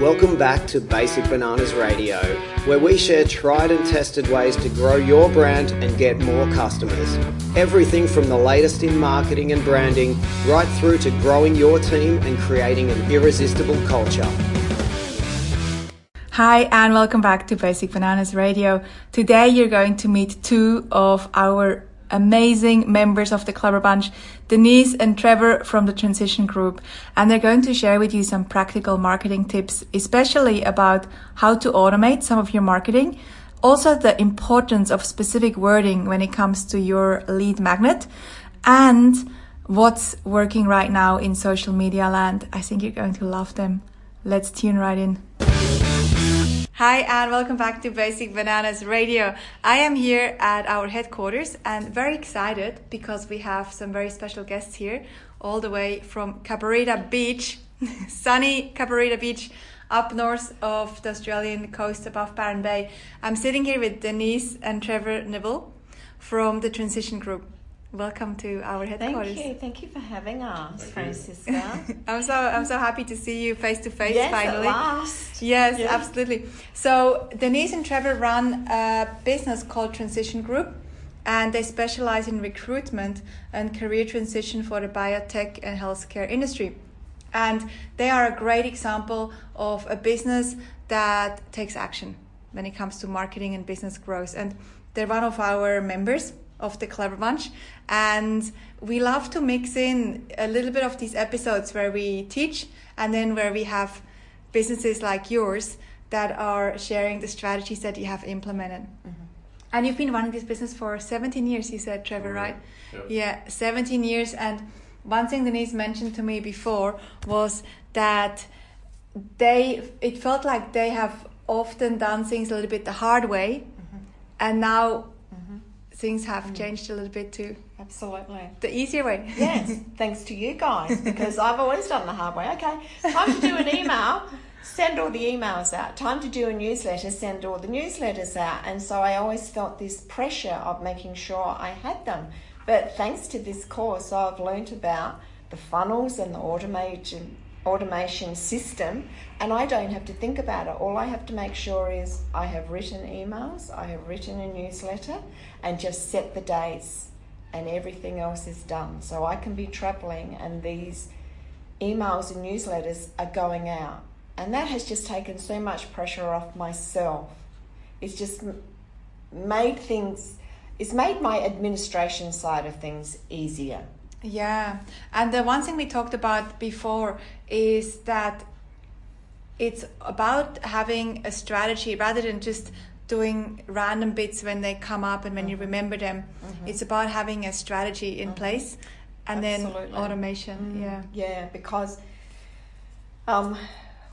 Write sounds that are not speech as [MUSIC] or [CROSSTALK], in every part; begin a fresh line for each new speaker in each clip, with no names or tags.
Welcome back to Basic Bananas Radio, where we share tried and tested ways to grow your brand and get more customers. Everything from the latest in marketing and branding, right through to growing your team and creating an irresistible culture.
Hi, and welcome back to Basic Bananas Radio. Today, you're going to meet two of our amazing members of the Clever Bunch, Denise and Trevor from the Transition Group. And they're going to share with you some practical marketing tips, especially about how to automate some of your marketing. Also, the importance of specific wording when it comes to your lead magnet and what's working right now in social media land. I think you're going to love them. Let's tune right in. Hi, and welcome back to Basic Bananas Radio. I am here at our headquarters and very excited because we have some very special guests here, all the way from Cabarita Beach, [LAUGHS] sunny Cabarita Beach, up north of the Australian coast above Byron Bay. I'm sitting here with Denise and Trevor Nibble from the Transition Group. Welcome to our headquarters.
Thank you. Thank you for having us, Franziska. [LAUGHS]
I'm so I'm so happy to see you face to face
yes,
finally.
At last.
Yes,
Yeah.
absolutely. So Denise and Trevor run a business called Transition Group, and they specialize in recruitment and career transition for the biotech and healthcare industry. And they are a great example of a business that takes action when it comes to marketing and business growth. And they're one of our members of the Clever Bunch. And we love to mix in a little bit of these episodes where we teach and then where we have businesses like yours that are sharing the strategies that you have implemented. Mm-hmm. And you've been running this business for 17 years, you said, Trevor, right?
Yep.
Yeah, 17 years. And one thing Denise mentioned to me before was that they, it felt like they have often done things a little bit the hard way. Mm-hmm. And now things have mm. changed a little bit too.
Absolutely.
the easier way. [LAUGHS]
Yes, thanks to you guys, because I've always done the hard way. Okay, time to do an email, send all the emails out. Time to do a newsletter, send all the newsletters out. And so I always felt this pressure of making sure I had them. But thanks to this course, I've learnt about the funnels and the automation automation system and I don't have to think about it. All I have to make sure is I have written emails, I have written a newsletter and just set the dates and everything else is done. So I can be traveling and these emails and newsletters are going out. And that has just taken so much pressure off myself. It's just made things, it's made my administration side of things easier.
Yeah, and the one thing we talked about before is that it's about having a strategy rather than just doing random bits when they come up and when you remember them. It's about having a strategy in place and
Absolutely.
then automation.
Mm,
Yeah.
Yeah, because um,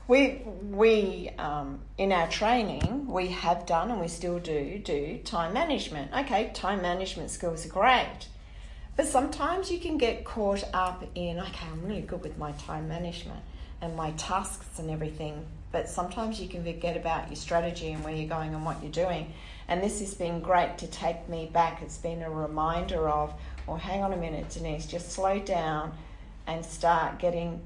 we we um, in our training we have done and we still do do time management. Okay, time management skills are great, but sometimes you can get caught up in okay, I'm really good with my time management and my tasks and everything, but sometimes you can forget about your strategy and where you're going and what you're doing. And this has been great to take me back. It's been a reminder of, well, hang on a minute, Denise, just slow down and start getting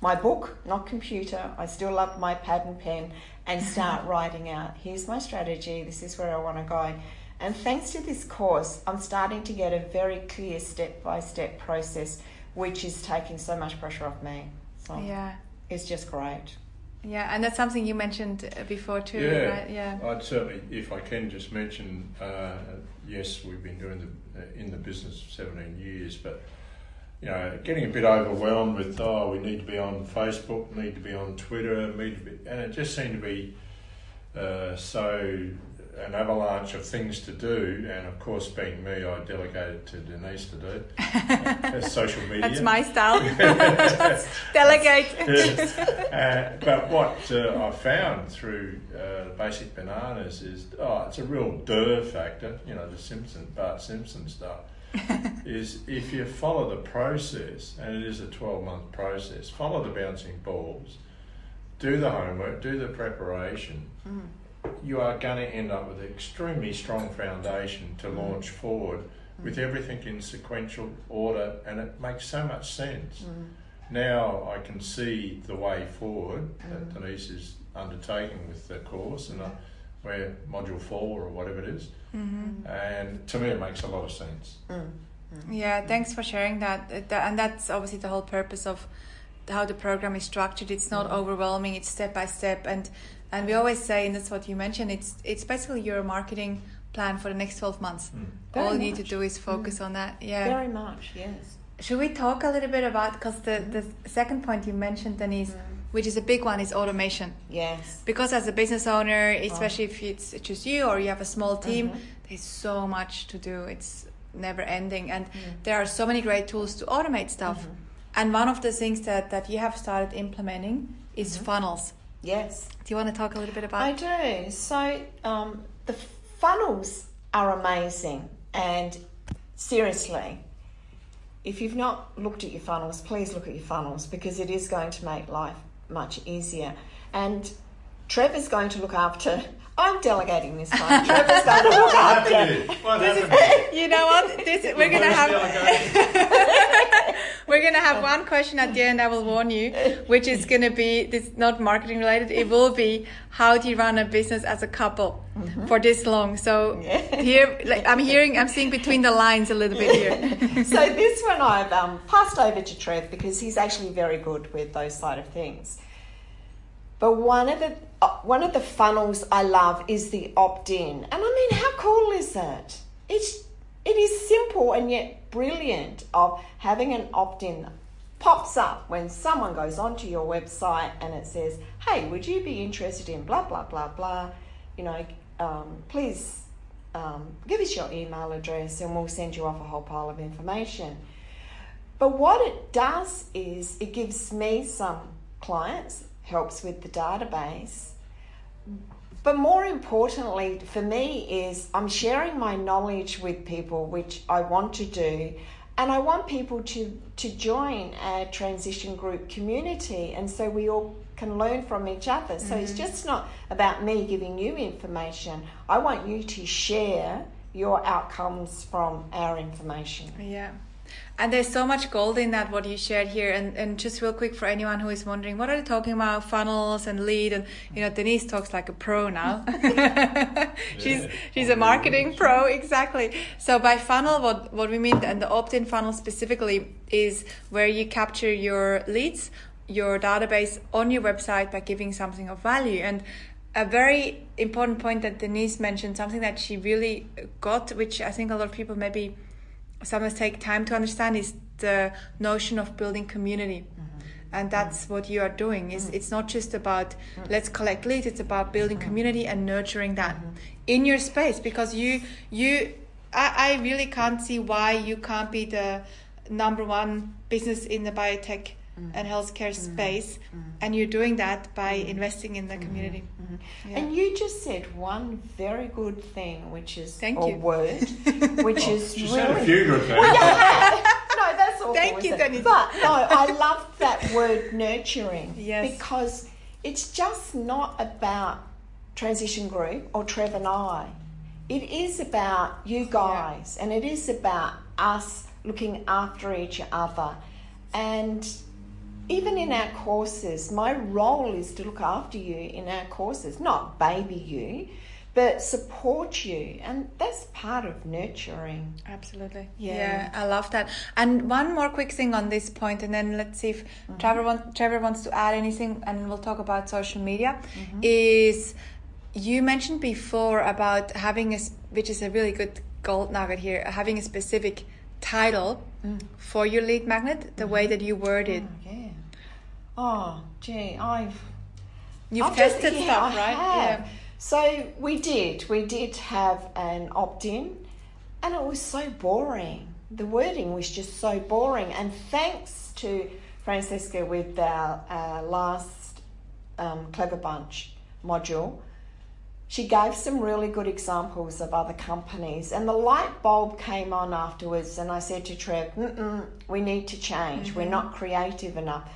my book, not computer. I still love my pad and pen and start [LAUGHS] writing out here's my strategy, this is where I want to go. And thanks to this course, I'm starting to get a very clear step by step process, which is taking so much pressure off me. So
Yeah.
it's just great.
Yeah, and that's something you mentioned uh, before too,
Yeah,
right? Yeah.
I'd certainly, if I can, just mention. Uh, yes, we've been doing the uh, in the business for seventeen years, but you know, getting a bit overwhelmed with oh, we need to be on Facebook, need to be on Twitter, need to be, and it just seemed to be uh, so an avalanche of things to do. And of course, being me, I delegated to Denise to do uh, [LAUGHS] social media.
That's my style. [LAUGHS] Delegate.
Uh, but what uh, I found through uh, Basic Bananas is, oh, it's a real duh factor, you know, the Simpson, Bart Simpson stuff, [LAUGHS] is if you follow the process, and it is a 12 month process, follow the bouncing balls, do the homework, do the preparation, you are going to end up with an extremely strong foundation to mm. launch forward mm. with everything in sequential order, and it makes so much sense. Mm. now I can see the way forward that Denise is undertaking with the course, and uh, we're module four or whatever it is. Mm-hmm. and to me, it makes a lot of sense.
Yeah, thanks for sharing that. And that's obviously the whole purpose of how the program is structured. It's not overwhelming. It's step by step, and and we always say, and that's what you mentioned. It's it's basically your marketing plan for the next twelve months. Mm.
Very
All you need to do is focus mm. on that. Yeah.
Very much, yes.
Should we talk a little bit about because the the mm. second point you mentioned, Denise, which is a big one, is automation.
Yes.
Because as a business owner, especially oh. if it's just you or you have a small team, mm-hmm. there's so much to do. It's never ending, and there are so many great tools to automate stuff. Mm-hmm. And one of the things that that you have started implementing is mm-hmm. funnels.
Yes.
Do you want to talk a little bit about?
I do. So um, the funnels are amazing, and seriously, if you've not looked at your funnels, please look at your funnels because it is going to make life much easier. And Trevor's going to look after. I'm delegating this time. [LAUGHS] Trevor's going to look
What happened
after.
What happened here? [LAUGHS]
you know what? This we're gonna have. [LAUGHS] We're gonna have one question at the end. I will warn you, which is gonna be this not marketing related. It will be how do you run a business as a couple for this long? So here, like, I'm hearing, I'm seeing between the lines a little bit here. [LAUGHS]
so this one I've um, passed over to Trev because he's actually very good with those side of things. But one of the uh, one of the funnels I love is the opt-in, and I mean, how cool is that? It's it is simple and yet brilliant of having an opt-in pops up when someone goes onto your website and it says, "Hey, would you be interested in blah blah blah blah?" You know, um, please um, give us your email address and we'll send you off a whole pile of information. But what it does is it gives me some clients, helps with the database. But more importantly for me is I'm sharing my knowledge with people, which I want to do. And I want people to, to join a transition group community. And so we all can learn from each other. So it's mm-hmm. just not about me giving you information. I want you to share your outcomes from our information.
Yeah. And there's so much gold in that what you shared here. And, and just real quick for anyone who is wondering, what are they talking about? Funnels and lead and you know, Denise talks like a pro now. [LAUGHS] [LAUGHS] she's
Yeah.
she's a marketing pro, exactly. So by funnel what what we mean and the opt-in funnel specifically is where you capture your leads, your database on your website by giving something of value. And a very important point that Denise mentioned, something that she really got, which I think a lot of people maybe sometimes take time to understand is the notion of building community. Mm-hmm. And that's mm-hmm. what you are doing. Is mm-hmm. it's not just about let's collect leads it's about building community and nurturing that in your space. Because you you I, I really can't see why you can't be the number one business in the biotech Mm-hmm. and healthcare mm-hmm. space mm-hmm. and you're doing that by investing in the community Yeah.
And you just said one very good thing, which is
Thank
or
you.
word, [LAUGHS] which is
She
really
said a few good things. [LAUGHS]
no, that's all.
Thank you, Denise.
But no, I love that word nurturing.
Yes.
Because it's just not about transition group or Trev and I. It is about you guys, and it is about us looking after each other, and even in our courses, my role is to look after you in our courses, not baby you, but support you, and that's part of nurturing.
Absolutely.
Yeah.
Yeah. I love that. And one more quick thing on this point, and then let's see if
Mm-hmm.
Trevor, want, Trevor wants to add anything, and we'll talk about social media.
Mm-hmm.
Is you mentioned before about having a, which is a really good gold nugget here, having a specific title
Mm.
for your lead magnet, the way that you word it.
Oh, yeah. Oh, gee, I've
You've
I've just-
tested
yeah,
stuff,
I
right?
have. So we did. We did have an opt-in, and it was so boring. The wording was just so boring. And thanks to Franziska with our, our last um, Clever Bunch module, she gave some really good examples of other companies, and the light bulb came on afterwards. And I said to Trev, "We need to change. We're not creative enough."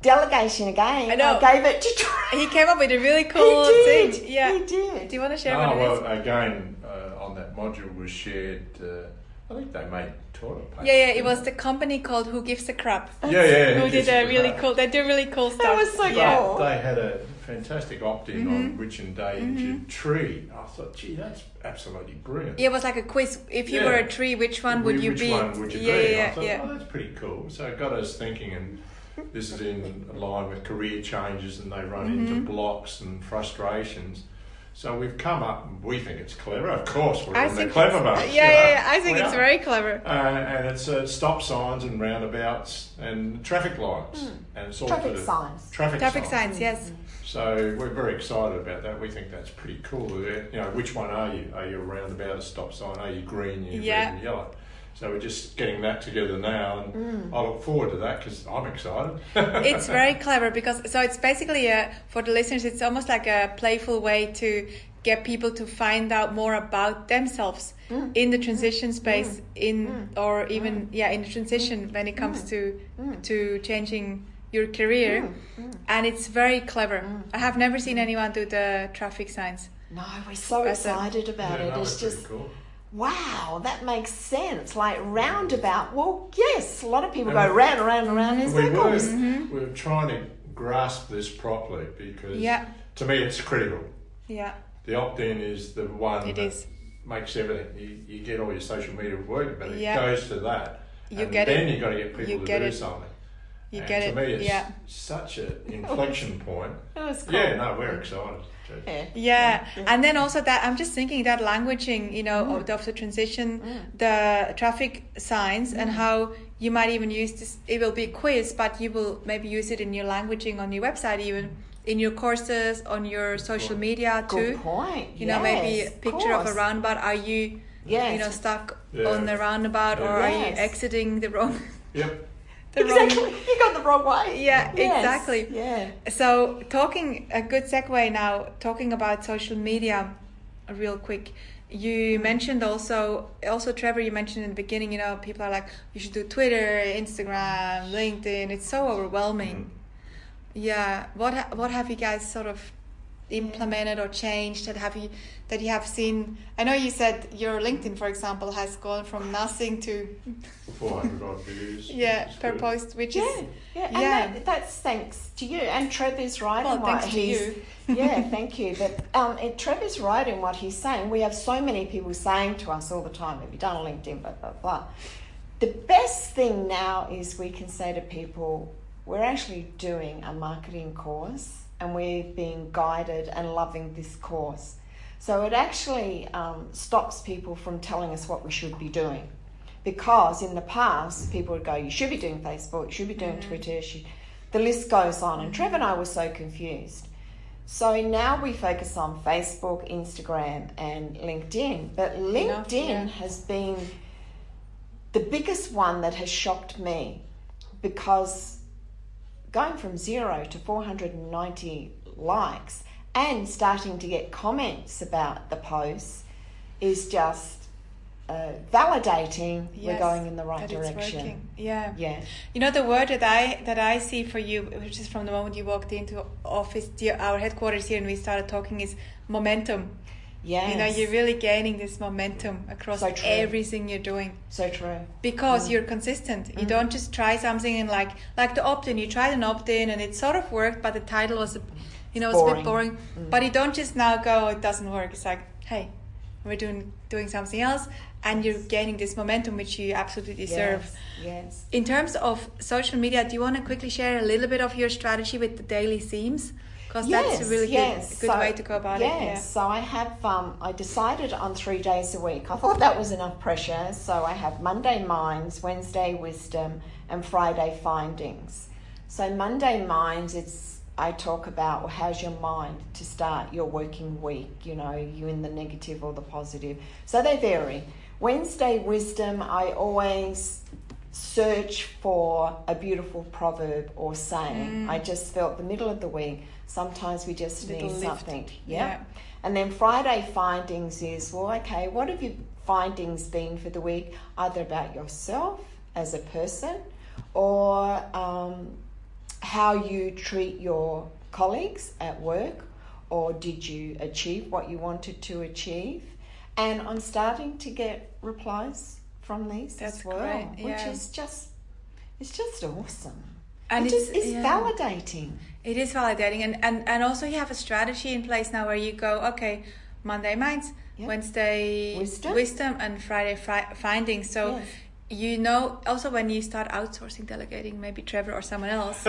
Delegation again.
I know.
I gave it to Trev.
He came up with a really cool
he did.
thing. Yeah.
He did.
Do you want to share
Oh,
what it is?
well, again, uh, on that module was shared uh, I think they made toilet paper.
Yeah, yeah. It was the company called Who Gives a Crap.
Yeah, yeah.
Who
who
did a
a
really
crap?
cool. They do really cool stuff.
That was so
yeah.
cool.
They had a fantastic opt-in
Mm-hmm.
on which and day did you tree. I thought, gee, that's absolutely brilliant.
Yeah, It was like a quiz. If you
Yeah.
were a tree, which one would you
which
be?
one would you
yeah,
be?
yeah,
I thought,
yeah.
oh, that's pretty cool. So it got us thinking, and this is in line with career changes, and they run
Mm-hmm.
into blocks and frustrations. So we've come up, and we think it's clever. Of course, we're
I
in the clever
it's-
bunch.
yeah, yeah, yeah. I think
We
it's
are.
very clever.
Uh, and it's uh, stop signs and roundabouts and traffic lights, and it's all
Traffic
for the
signs.
Traffic,
Traffic
signs.
signs, yes.
So we're very excited about that. We think that's pretty cool. You know, which one are you? Are you a roundabout, a stop sign? Are you green? Are you
Yeah.
red and yellow? So we're just getting that together now, and mm. I look forward to that because I'm excited. [LAUGHS]
it's very clever because so it's basically a for the listeners it's almost like a playful way to get people to find out more about themselves mm. in the transition mm. space in or even yeah in the transition when it comes to to changing your career. And it's very clever. I have never seen anyone do the traffic signs.
No, we're so
uh,
excited about
Yeah,
it.
no,
It's
it's
just
cool.
Wow, that makes sense. Like roundabout. Well, yes, a lot of people
And
go round and round and round in
We were,
circles. Mm-hmm.
we were trying to grasp this properly because
Yeah.
to me it's critical.
yeah
The opt-in is the one
It
that
is.
makes everything. You, you get all your social media work, but it goes to that.
You
and
get
then
it.
you've got to get people
You
to
get
do
it.
something.
You
and
get
to
it
me, it's
yeah
such an [LAUGHS] inflection point. [LAUGHS]
It was cool.
Yeah, no, we're excited. Jess.
Yeah.
Yeah, and then also that I'm just thinking that languaging, you know,
Mm.
of, the, of the transition, the traffic signs, and
Mm.
how you might even use this. It will be a quiz, but you will maybe use it in your languaging on your website, even in your courses, on your social media too.
Good point.
You know, maybe a picture of, a roundabout. Are you,
Yes.
you know, stuck
Yeah.
on the roundabout, or are you exiting the wrong?
Yep. [LAUGHS]
The wrong
Exactly. You got the wrong way.
Yeah,
Yes.
exactly.
Yeah.
So, talking a good segue now, talking about social media, real quick. You mentioned also, also Trevor. You mentioned in the beginning. You know, people are like, you should do Twitter, Instagram, LinkedIn. It's so overwhelming. Mm-hmm. Yeah. What ha- What have you guys sort of implemented or changed that have you that you have seen? I know you said your LinkedIn, for example, has gone from nothing to
400 odd views. [LAUGHS]
yeah per
good.
post, which
Yeah,
is
yeah, and
Yeah.
That, that's thanks to you. And Trev is right
Well,
in what
to
he's.
you. [LAUGHS]
yeah, [LAUGHS] thank you. But um, it, Trev is right in what he's saying. We have so many people saying to us all the time, "Have you done a LinkedIn?" Blah blah blah. The best thing now is we can say to people, "We're actually doing a marketing course, and we're being guided and loving this course." So it actually um, stops people from telling us what we should be doing. Because in the past people would go you should be doing facebook you should be doing twitter. You should, the list goes on and Trevor and i were so confused. So now we focus on facebook instagram and linkedin. But linkedin
yeah.
has been the biggest one that has shocked me because going from zero to 490 likes and starting to get comments about the posts is just uh, validating we're going in the right direction.
Yeah.
Yeah.
You know the word that I that I see for you, which is from the moment you walked into office, our headquarters here, and we started talking, is momentum.
Yes.
You know, you're really gaining this momentum across
So
everything you're doing
so true.
because mm. you're consistent. You mm-hmm. don't just try something and like like the opt-in. You tried an opt-in and it sort of worked, but the title was, a, you know, it's a bit
Boring.
boring. Mm. But you don't just now go, "Oh, it doesn't work. It's like, hey, we're doing doing something else, and you're gaining this momentum which you absolutely deserve.
Yes. yes.
In terms of social media, do you want to quickly share a little bit of your strategy with the daily themes? Because that's a really good, good
So-
way to go about
yes.
it. Yeah.
So I have um, I decided on three days a week. I thought that was enough pressure. So I have Monday minds, Wednesday wisdom, and Friday findings. So Monday minds, it's I talk about well, how's your mind to start your working week. You know, you in the negative or the positive. So they vary. Wednesday wisdom, I always search for a beautiful proverb or saying. I just felt the middle of the week, sometimes we just
Little
need
lift.
something.
Yeah.
Yeah. And then Friday findings is well, okay, what have your findings been for the week, either about yourself as a person or um, how you treat your colleagues at work, or did you achieve what you wanted to achieve? And I'm starting to get replies from these
That's
as well,
great,
which
yeah.
is just it's just awesome.
And
it
it's-
just is
yeah.
validating.
It is validating, and, and, and also you have a strategy in place now where you go, okay, Monday minds,
Yeah.
Wednesday
Wisdom.
wisdom, and Friday fri- findings. So
Yes.
you know also when you start outsourcing, delegating, maybe Trevor or someone else. [LAUGHS]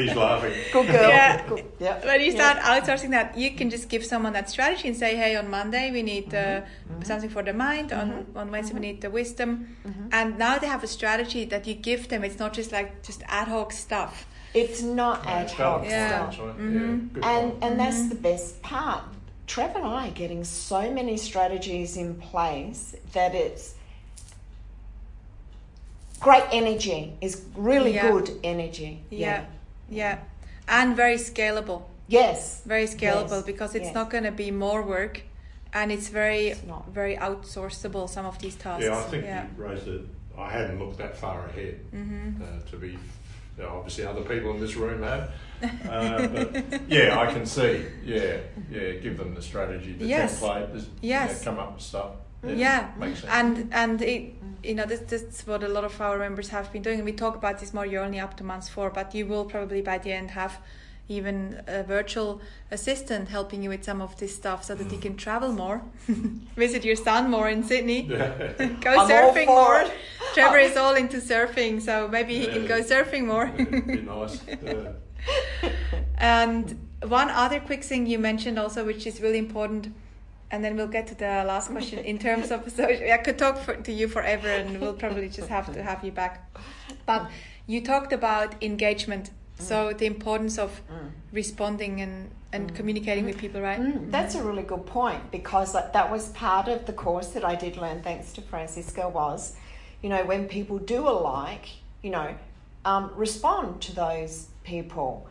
He's laughing.
Good girl.
Yeah.
Good- yeah.
when you
yeah.
start outsourcing that, you can just give someone that strategy and say, hey, on Monday we need uh,
Mm-hmm.
something for the mind, on, on Wednesday we need the wisdom.
Mm-hmm.
And now they have a strategy that you give them. It's not just like just ad hoc stuff.
It's not ad
It's
hoc
Yeah.
stuff.
that's right.
Mhm.
Yeah,
And
point.
and that's the best part. Trevor and I are getting so many strategies in place that it's great energy. Is really
Yeah.
good energy.
Yeah. Yeah. And very scalable.
Yes.
Very scalable
Yes,
because it's
yes.
not going to be more work and it's very
It's not.
very outsourceable some of these tasks.
Yeah, I think
yeah.
you raised it. I hadn't looked that far ahead.
Mm-hmm.
Uh, to be, you know, obviously, other people in this room have. Uh, but yeah, I can see. Yeah, yeah. Give them the strategy, the
Yes.
template. This,
Yes.
Yeah, come up with stuff.
yeah
makes sense.
and and it, you know this, this is what a lot of our members have been doing we talk about this more you're only up to month four but you will probably by the end have even a virtual assistant helping you with some of this stuff so that you can travel more [LAUGHS] visit your son more in sydney [LAUGHS] [LAUGHS] go
I'm
surfing
for
more trevor is all into surfing so maybe he can go surfing more
be nice. Yeah.
and one other quick thing you mentioned also, which is really important, and then we'll get to the last question in terms of social. I could talk for, to you forever, and we'll probably just have to have you back. But you talked about engagement, so the importance of responding and, and communicating with people, right?
Mm, that's a really good point because that, was part of the course that I did learn thanks to Francisco was, you know, when people do a like, you know, um, respond to those people.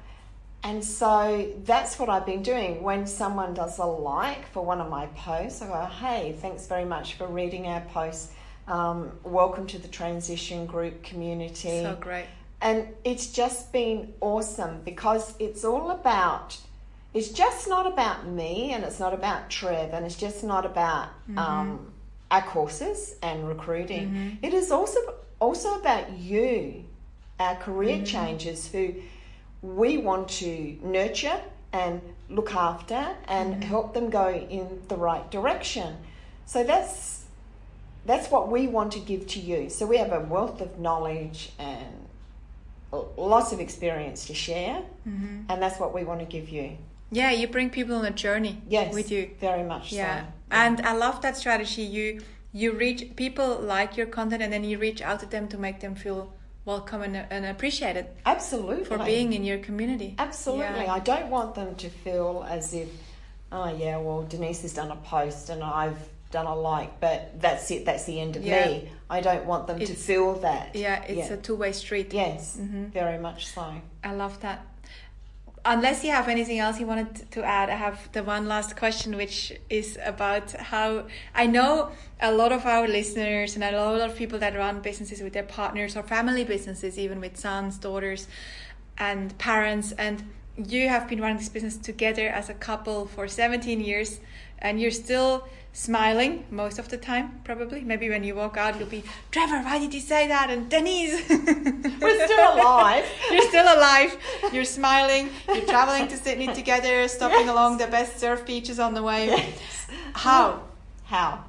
And so that's what I've been doing. When someone does a like for one of my posts, I go, hey, thanks very much for reading our post. Um, welcome to the transition group community
So great.
And it's just been awesome because it's all about it's just not about me and it's not about trev and it's just not about mm-hmm. um, our courses and recruiting. Mm-hmm. It is also also about you our career mm-hmm. changers who we want to nurture and look after and help them go in the right direction. So that's that's what we want to give to you. So we have a wealth of knowledge and lots of experience to share, mm-hmm. and that's what we want to give you.
Yeah, you bring people on a journey
Yes,
with you.
very much
Yeah,
so.
and I love that strategy. You you reach people like your content, and then you reach out to them to make them feel welcome and, and appreciated
Absolutely.
for being in your community.
Absolutely.
Yeah.
I don't want them to feel as if, oh, yeah, well, Denise has done a post and I've done a like, but that's it, that's the end of
Yeah.
me. I don't want them to feel that.
Yeah, it's
Yeah.
a two way street.
Yes,
Mhm.
very much so.
I love that. Unless you have anything else you wanted to add, I have the one last question, which is about how I know a lot of our listeners and a lot of people that run businesses with their partners or family businesses, even with sons, daughters, and parents. And you have been running this business together as a couple for 17 years, and you're still smiling most of the time, probably. Maybe when you walk out, you'll be, Trevor, why did you say that? And Denise. [LAUGHS]
We're still alive. [LAUGHS]
You're still alive. You're smiling. You're traveling to Sydney together, stopping
Yes.
along the best surf beaches on the way. How?
How?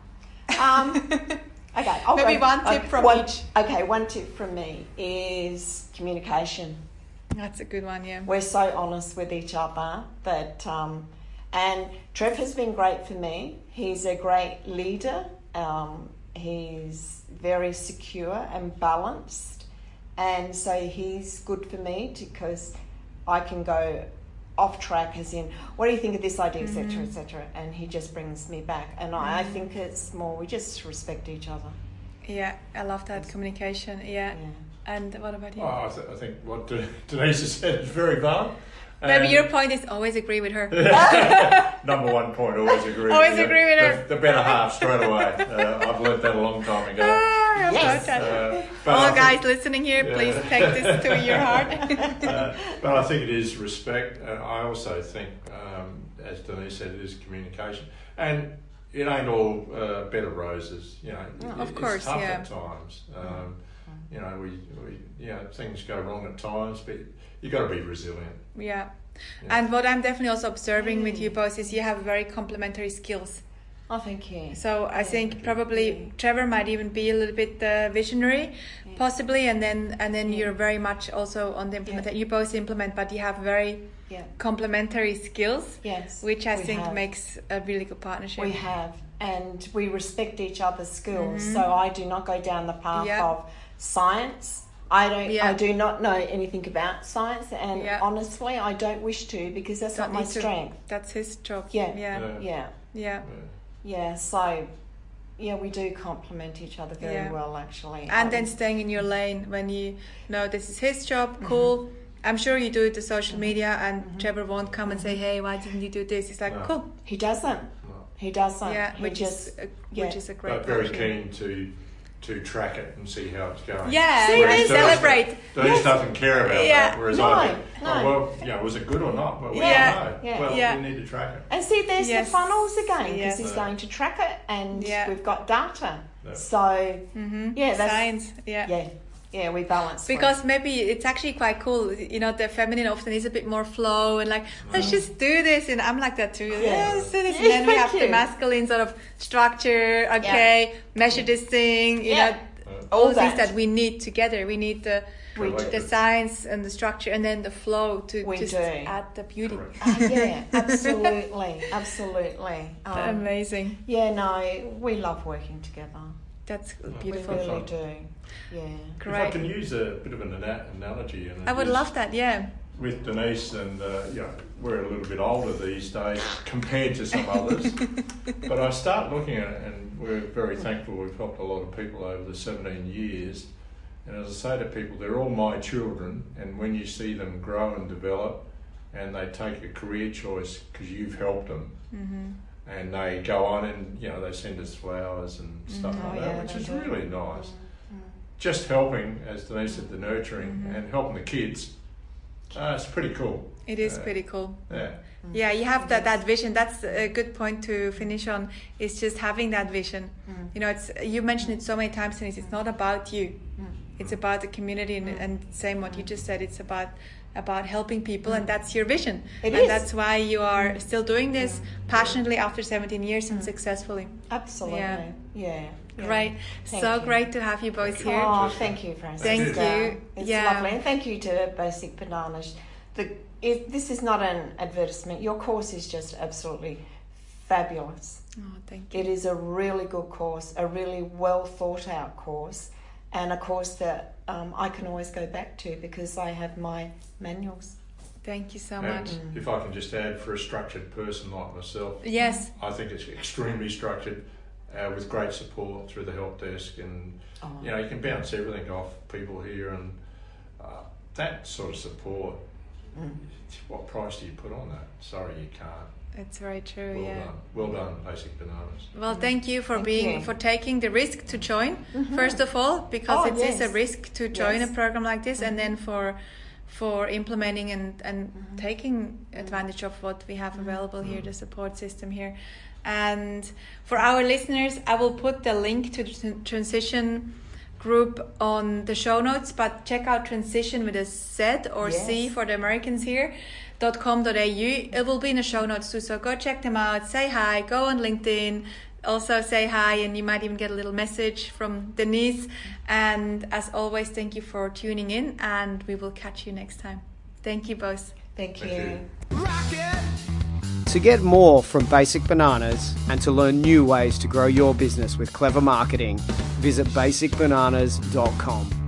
Um, [LAUGHS] okay, I'll
Maybe
go-
one tip
okay,
from
one-
each.
Okay, one tip from me is communication.
That's a good one, yeah.
We're so honest with each other that, um, and Trev has been great for me. He's a great leader. Um, he's very secure and balanced, and so he's good for me because I can go off track, as in, what do you think of this idea, etc., etc., and he just brings me back. And I, I think it's more we just respect each other.
Yeah, I love that communication. Yeah.
Yeah.
And what about you?
Well, I, th- I think what De- [LAUGHS] Denise has said is very valid.
Maybe
And
your point is always agree with her. [LAUGHS]
number one point: always agree.
Always
with
agree with her.
The, the better half straight away. Uh, I've learned that a long time ago.
Ah,
Yes.
Uh, but I
All
think-
guys listening here,
Yeah.
please take this to your heart. [LAUGHS]
uh, but I think it is respect, and I also think, um, as Denise said, it is communication. And it ain't all uh, bed of roses. You know,
Well,
it-
of
it's
course,
tough
yeah.
at times. Um, you know, we, we you know things go wrong at times, but you got to be resilient.
Yeah.
Yeah.
And what I'm definitely also observing with you both is you have very complementary skills.
Oh, thank you.
So I
Yeah.
think probably Trevor might even be a little bit uh, visionary, possibly, and then and then
Yeah.
you're very much also on the implement. You both implement, but you have very
Yeah.
complementary skills,
Yes.
which I think
have.
makes a really good partnership.
We have, and we respect each other's skills. So I do not go down the path
Mm-hmm.
Of science. I don't.
Yeah.
I do not know anything about science, and
Yeah.
honestly, I don't wish to because that's
Don't
not my
need to.
strength.
That's his job.
Yeah.
Yeah.
Yeah.
Yeah,
Yeah.
yeah. So, yeah, we do complement each other very
Yeah.
well, actually.
And
Um,
then staying in your mm-hmm. lane when you know this is his job, mm-hmm. cool. I'm sure you do it to social mm-hmm. media, and Trevor won't come and say, "Hey, why didn't you do this?" He's like,
No.
"Cool,
he doesn't.
No.
He doesn't.
yeah,"
he
which
just
is a,
yeah.
which is a great.
But very
partnership.
keen to to track it and see how it's going.
Yeah,
See,
and
there's-
celebrate.
Denise
Yes.
doesn't care about
Yeah.
that, whereas
No,
I think,
no.
oh, well, yeah, was it good or not? Well, we
Yeah.
don't know.
Yeah.
Well,
Yeah.
we need to track it.
And see, there's
Yes.
the funnels again because
Yes.
he's
Yeah.
going to track it, and
Yeah.
we've got data.
Yeah.
So
hmm
Yeah, that's-
science. Yeah.
yeah, yeah, we balance it.
Because maybe it's actually quite cool. You know, the feminine often is a bit more flow and like, let's just do this. And I'm like that too. Yeah, let's do this. [LAUGHS] And then we
Thank
have the masculine sort of structure. Okay, measure this thing. You
Yeah.
know,
Uh,
all
All
the things
that.
that we need together. We need the
We
the science and the structure, and then the flow to
We
just
do.
add the beauty.
Correct.
Ah, yeah, [LAUGHS] absolutely, absolutely. Um,
Amazing.
yeah, no, we love working together.
That's beautiful.
We
beautiful.
really do. Yeah. Great.
If I can use a bit of an ana- analogy, and
I would love that. Yeah.
with Denise, and uh, you know, we're a little bit older these days compared to some others. [LAUGHS] but I start looking at it, and we're very thankful. We've helped a lot of people over the 17 years. And as I say to people, they're all my children, and when you see them grow and develop, and they take a career choice because you've helped them,
Mm-hmm.
And they go on and you know they send us flowers and stuff
Oh,
like
yeah,
that, which is
do.
really nice. Just helping, as Denise said, the nurturing
Mm-hmm.
and helping the kids. Uh, it's pretty cool.
It is
Uh,
pretty cool.
Yeah.
Yeah, you have that, that vision. That's a good point to finish on. It's just having that vision.
Mm.
You know, it's you mentioned it so many times, Denise. It's not about you. It's about the community, and, and same what you just said. It's about about helping people, and mm. that's your vision.
It
and
is.
that's why you are mm. still doing this passionately after 17 years and mm. successfully.
Absolutely.
Yeah.
Yeah. yeah.
Great.
Thank
so
you.
great to have you both here.
Oh, thank you, Francis.
Thank
you.
Uh, it's
Yeah.
lovely, and thank you to Basic Bananas. The it, this is not an advertisement. Your course is just absolutely fabulous.
Oh, thank you.
It is a really good course, a really well thought out course, and a course that um, I can always go back to because I have my manuals.
Thank you so
and
much.
if I can just add, for a structured person like myself,
Yes.
I think it's extremely structured uh, with great support through the help desk, and
Oh,
you know you can bounce everything off people here, and uh, that sort of support.
Mm.
What price do you put on that? Sorry, you can't.
It's very true.
Well
yeah.
done, well done, Basic Bananas.
Well, thank you for
Thank
being
you.
for taking the risk to join. Mm-hmm. First of all, because
Oh,
it is
yes.
a risk to join
Yes.
a program like this, and then mm-hmm. for for implementing and and mm-hmm. taking advantage of what we have available here, the support system here. And for our listeners, I will put the link to the transition group on the show notes, but check out transition with a Z or C for the Americans here .com.au. It will be in the show notes too, so go check them out. Say hi. Go on LinkedIn. Also say hi, and you might even get a little message from Denise. And as always, thank you for tuning in, and we will catch you next time. Thank you both.
Thank
Thank
you.
you.
To get more from Basic Bananas and to learn new ways to grow your business with clever marketing, visit basicbananas.com.